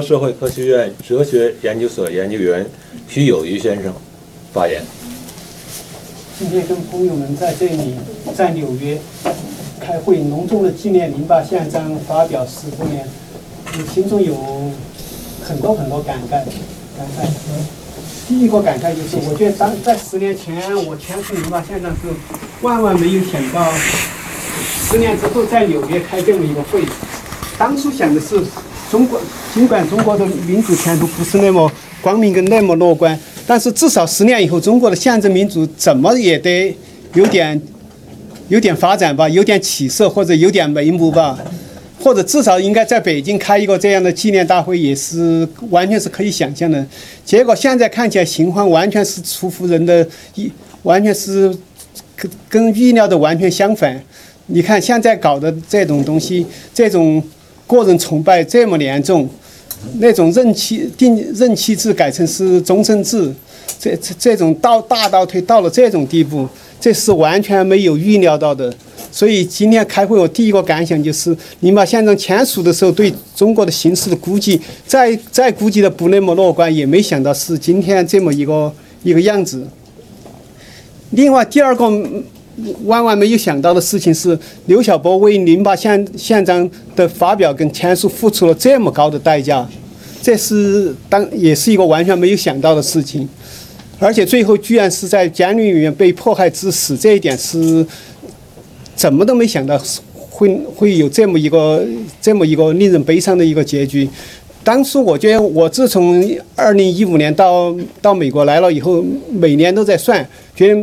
社会科学院哲学研究所研究员徐有余先生发言。今天跟朋友们在这里，在纽约开会，隆重的纪念零八宪章发表十周年，我心中有很多很多感慨。感慨。第一个感慨就是，我觉得当在十年前我签署零八宪章时，万万没有想到，十年之后在纽约开这么一个会。当初想的是，中国尽管中国的民主前途不是那么光明跟那么乐观，但是至少十年以后，中国的宪政民主怎么也得有点有点发展吧，有点起色或者有点眉目吧，或者至少应该在北京开一个这样的纪念大会，也是完全是可以想象的。结果现在看起来情况完全是出乎人的意，完全是跟跟预料的完全相反。你看现在搞的这种东西，这种。个人崇拜这么严重，那种任期定任期制改成是终身制，这这这种倒大倒退到了这种地步，这是完全没有预料到的。所以今天开会，我第一个感想就是，你把宪章签署的时候对中国的形势的估计，再再估计的不那么乐观，也没想到是今天这么一个一个样子。另外第二个。万万没有想到的事情是，刘晓波为零八宪宪章的发表跟签署付出了这么高的代价，这是当也是一个完全没有想到的事情，而且最后居然是在监狱里面被迫害致死，这一点是怎么都没想到会会有这么一个这么一个令人悲伤的一个结局。当初我觉得，我自从二零一五年到到美国来了以后，每年都在算，觉得。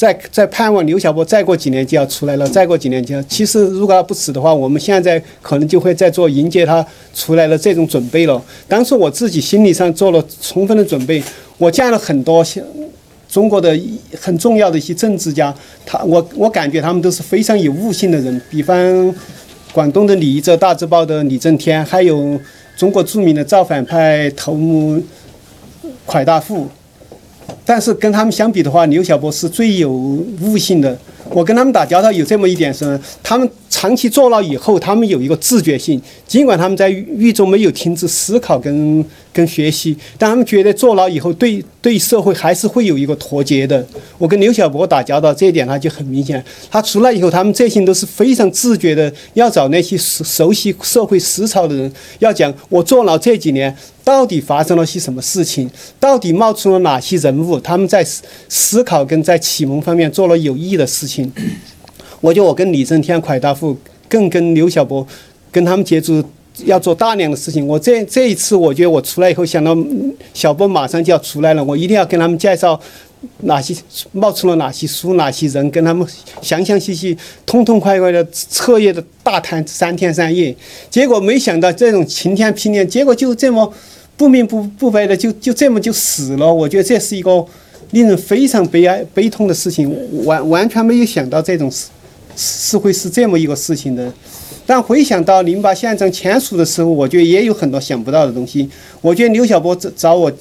在在盼望刘晓波再过几年就要出来了，再过几年就要。其实如果他不死的话，我们现在可能就会在做迎接他出来的这种准备了。当时我自己心理上做了充分的准备，我见了很多像中国的很重要的一些政治家，他我我感觉他们都是非常有悟性的人，比方广东的李泽大字报的李正天，还有中国著名的造反派头目蒯大富。但是跟他们相比的话，刘晓波是最有悟性的。我跟他们打交道有这么一点是，他们长期坐牢以后，他们有一个自觉性，尽管他们在狱中没有停止思考跟跟学习，但他们觉得坐牢以后对对社会还是会有一个脱节的。我跟刘晓波打交道这一点他就很明显，他出来以后，他们这些都是非常自觉的，要找那些熟熟悉社会思潮的人，要讲我坐牢这几年。到底发生了些什么事情？到底冒出了哪些人物？他们在思思考跟在启蒙方面做了有益的事情。我觉得我跟李正天、蒯大富，更跟刘晓波，跟他们接触要做大量的事情。我这这一次，我觉得我出来以后，想到小波马上就要出来了，我一定要跟他们介绍哪些冒出了哪些书、哪些人，跟他们详详细细、痛痛快快的彻夜的大谈三天三夜。结果没想到这种晴天霹雳，结果就这么。不明不不白的就就这么就死了，我觉得这是一个令人非常悲哀悲痛的事情，完完全没有想到这种事是会是这么一个事情的。但回想到零八宪章签署的时候，我觉得也有很多想不到的东西。我觉得刘晓波找找我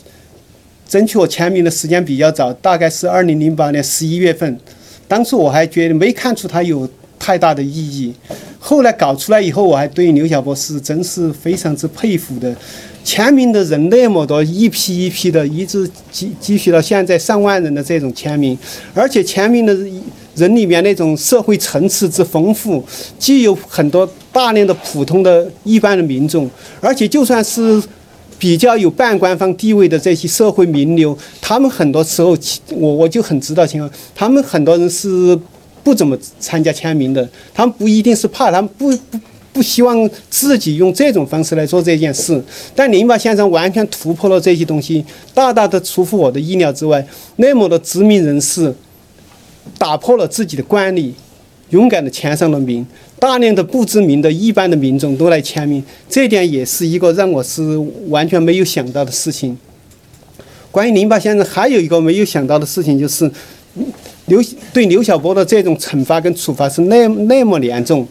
争取我签名的时间比较早，大概是二零零八年十一月份，当初我还觉得没看出他有太大的意义。后来搞出来以后，我还对刘晓波是真是非常之佩服的。签名的人那么多，一批一批的，一直积积蓄到现在上万人的这种签名，而且签名的人里面那种社会层次之丰富，既有很多大量的普通的一般的民众，而且就算是比较有半官方地位的这些社会名流，他们很多时候，我我就很知道情况，他们很多人是不怎么参加签名的，他们不一定是怕，他们不不。不希望自己用这种方式来做这件事，但零八先生完全突破了这些东西，大大的出乎我的意料之外。那么多知名人士打破了自己的惯例，勇敢的签上了名，大量的不知名的一般的民众都来签名，这点也是一个让我是完全没有想到的事情。关于林巴先生，还有一个没有想到的事情就是，刘对刘晓波的这种惩罚跟处罚是那那么严重。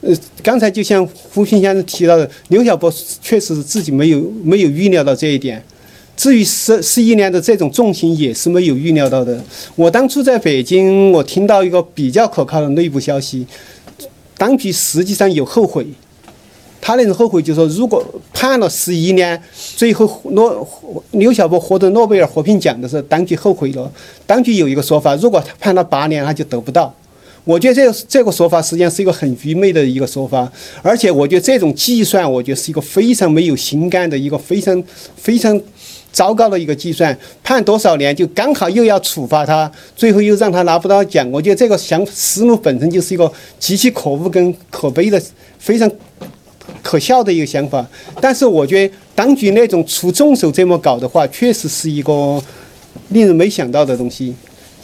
呃，刚才就像胡平先生提到的，刘晓波确实是自己没有没有预料到这一点。至于十十一年的这种重刑，也是没有预料到的。我当初在北京，我听到一个比较可靠的内部消息，当局实际上有后悔，他那种后悔就是说，如果判了十一年，最后诺刘晓波获得诺贝尔和平奖的时候，当局后悔了。当局有一个说法，如果他判了八年，他就得不到。我觉得这个这个说法实际上是一个很愚昧的一个说法，而且我觉得这种计算，我觉得是一个非常没有心肝的一个非常非常糟糕的一个计算。判多少年就刚好又要处罚他，最后又让他拿不到奖。我觉得这个想思路本身就是一个极其可恶跟可悲的、非常可笑的一个想法。但是我觉得当局那种出重手这么搞的话，确实是一个令人没想到的东西。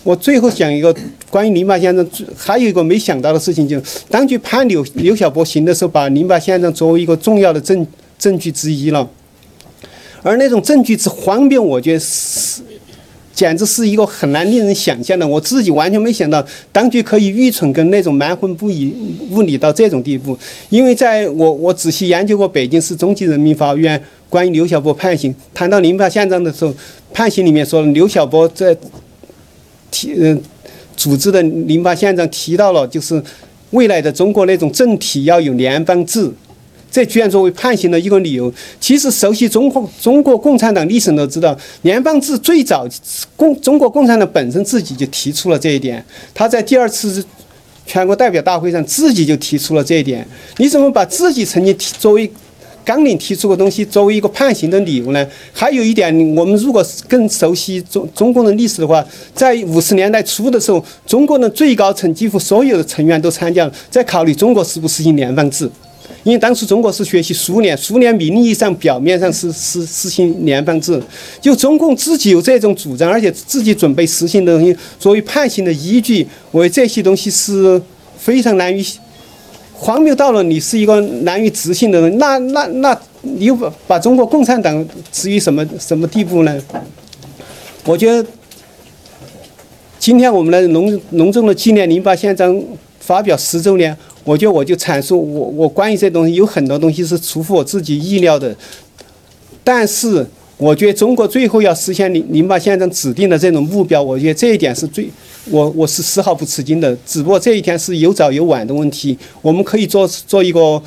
我最后讲一个关于林巴先生，还有一个没想到的事情，就是当局判刘刘晓波刑的时候，把林巴先生作为一个重要的证证据之一了。而那种证据之荒谬，我觉得是简直是一个很难令人想象的。我自己完全没想到，当局可以愚蠢跟那种蛮横不已无理到这种地步。因为在我我仔细研究过北京市中级人民法院关于刘晓波判刑，谈到林巴县长的时候，判刑里面说刘晓波在。提嗯，组织的零八县长提到了，就是未来的中国那种政体要有联邦制，这居然作为判刑的一个理由。其实熟悉中共中国共产党历史都知道，联邦制最早共中国共产党本身自己就提出了这一点，他在第二次全国代表大会上自己就提出了这一点。你怎么把自己曾经提作为？纲领提出的东西作为一个判刑的理由呢？还有一点，我们如果更熟悉中中共的历史的话，在五十年代初的时候，中国的最高层几乎所有的成员都参加了，在考虑中国是不实行联邦制。因为当时中国是学习苏联，苏联名义上、表面上是是实行联邦制，就中共自己有这种主张，而且自己准备实行的东西作为判刑的依据，为这些东西是非常难于。荒谬到了，你是一个难以置信的人，那那那，你又把把中国共产党置于什么什么地步呢？我觉得，今天我们来隆隆重的纪念零八宪章发表十周年，我觉得我就阐述我我关于这东西有很多东西是出乎我自己意料的，但是。我觉得中国最后要实现零零八宪章指定的这种目标，我觉得这一点是最我我是丝毫不吃惊的。只不过这一天是有早有晚的问题，我们可以做做一个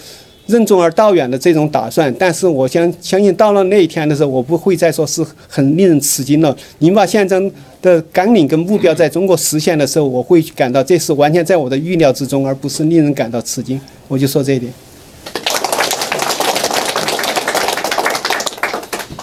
任重而道远的这种打算。但是我相相信到了那一天的时候，我不会再说是很令人吃惊了。零八宪章的纲领跟目标在中国实现的时候，我会感到这是完全在我的预料之中，而不是令人感到吃惊。我就说这一点。